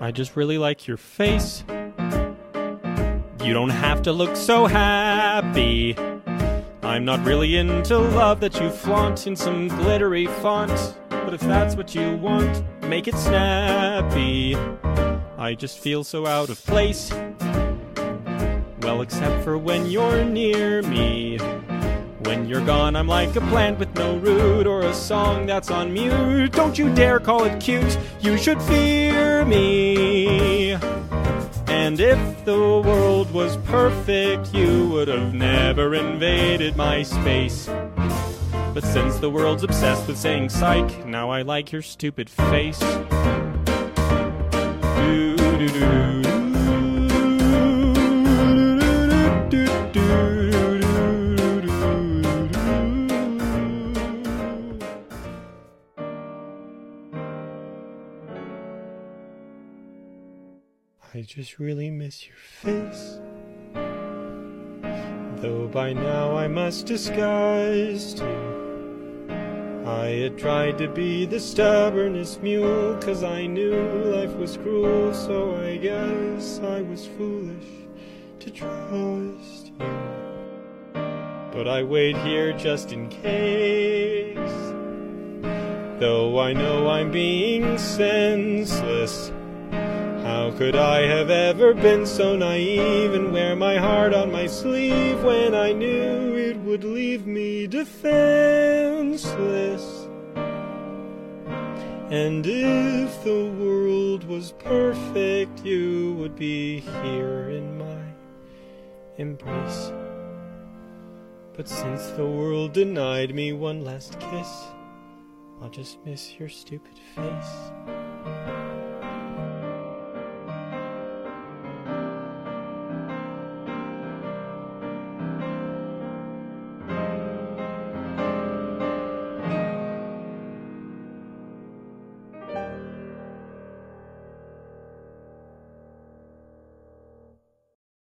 I just really like your face. You don't have to look so happy. I'm not really into love that you flaunt in some glittery font. But if that's what you want, make it snappy. I just feel so out of place. Well, except for when you're near me. When you're gone, I'm like a plant with no root or a song that's on mute. Don't you dare call it cute, you should fear me. And if the world was perfect, you would have never invaded my space. But since the world's obsessed with saying psych, now I like your stupid face. I just really miss your face. Though by now I must disguise you. I had tried to be the stubbornest mule, cause I knew life was cruel, so I guess I was foolish to trust you. But I wait here just in case. Though I know I'm being senseless. Could I have ever been so naive and wear my heart on my sleeve when I knew it would leave me defenseless? And if the world was perfect, you would be here in my embrace. But since the world denied me one last kiss, I'll just miss your stupid face.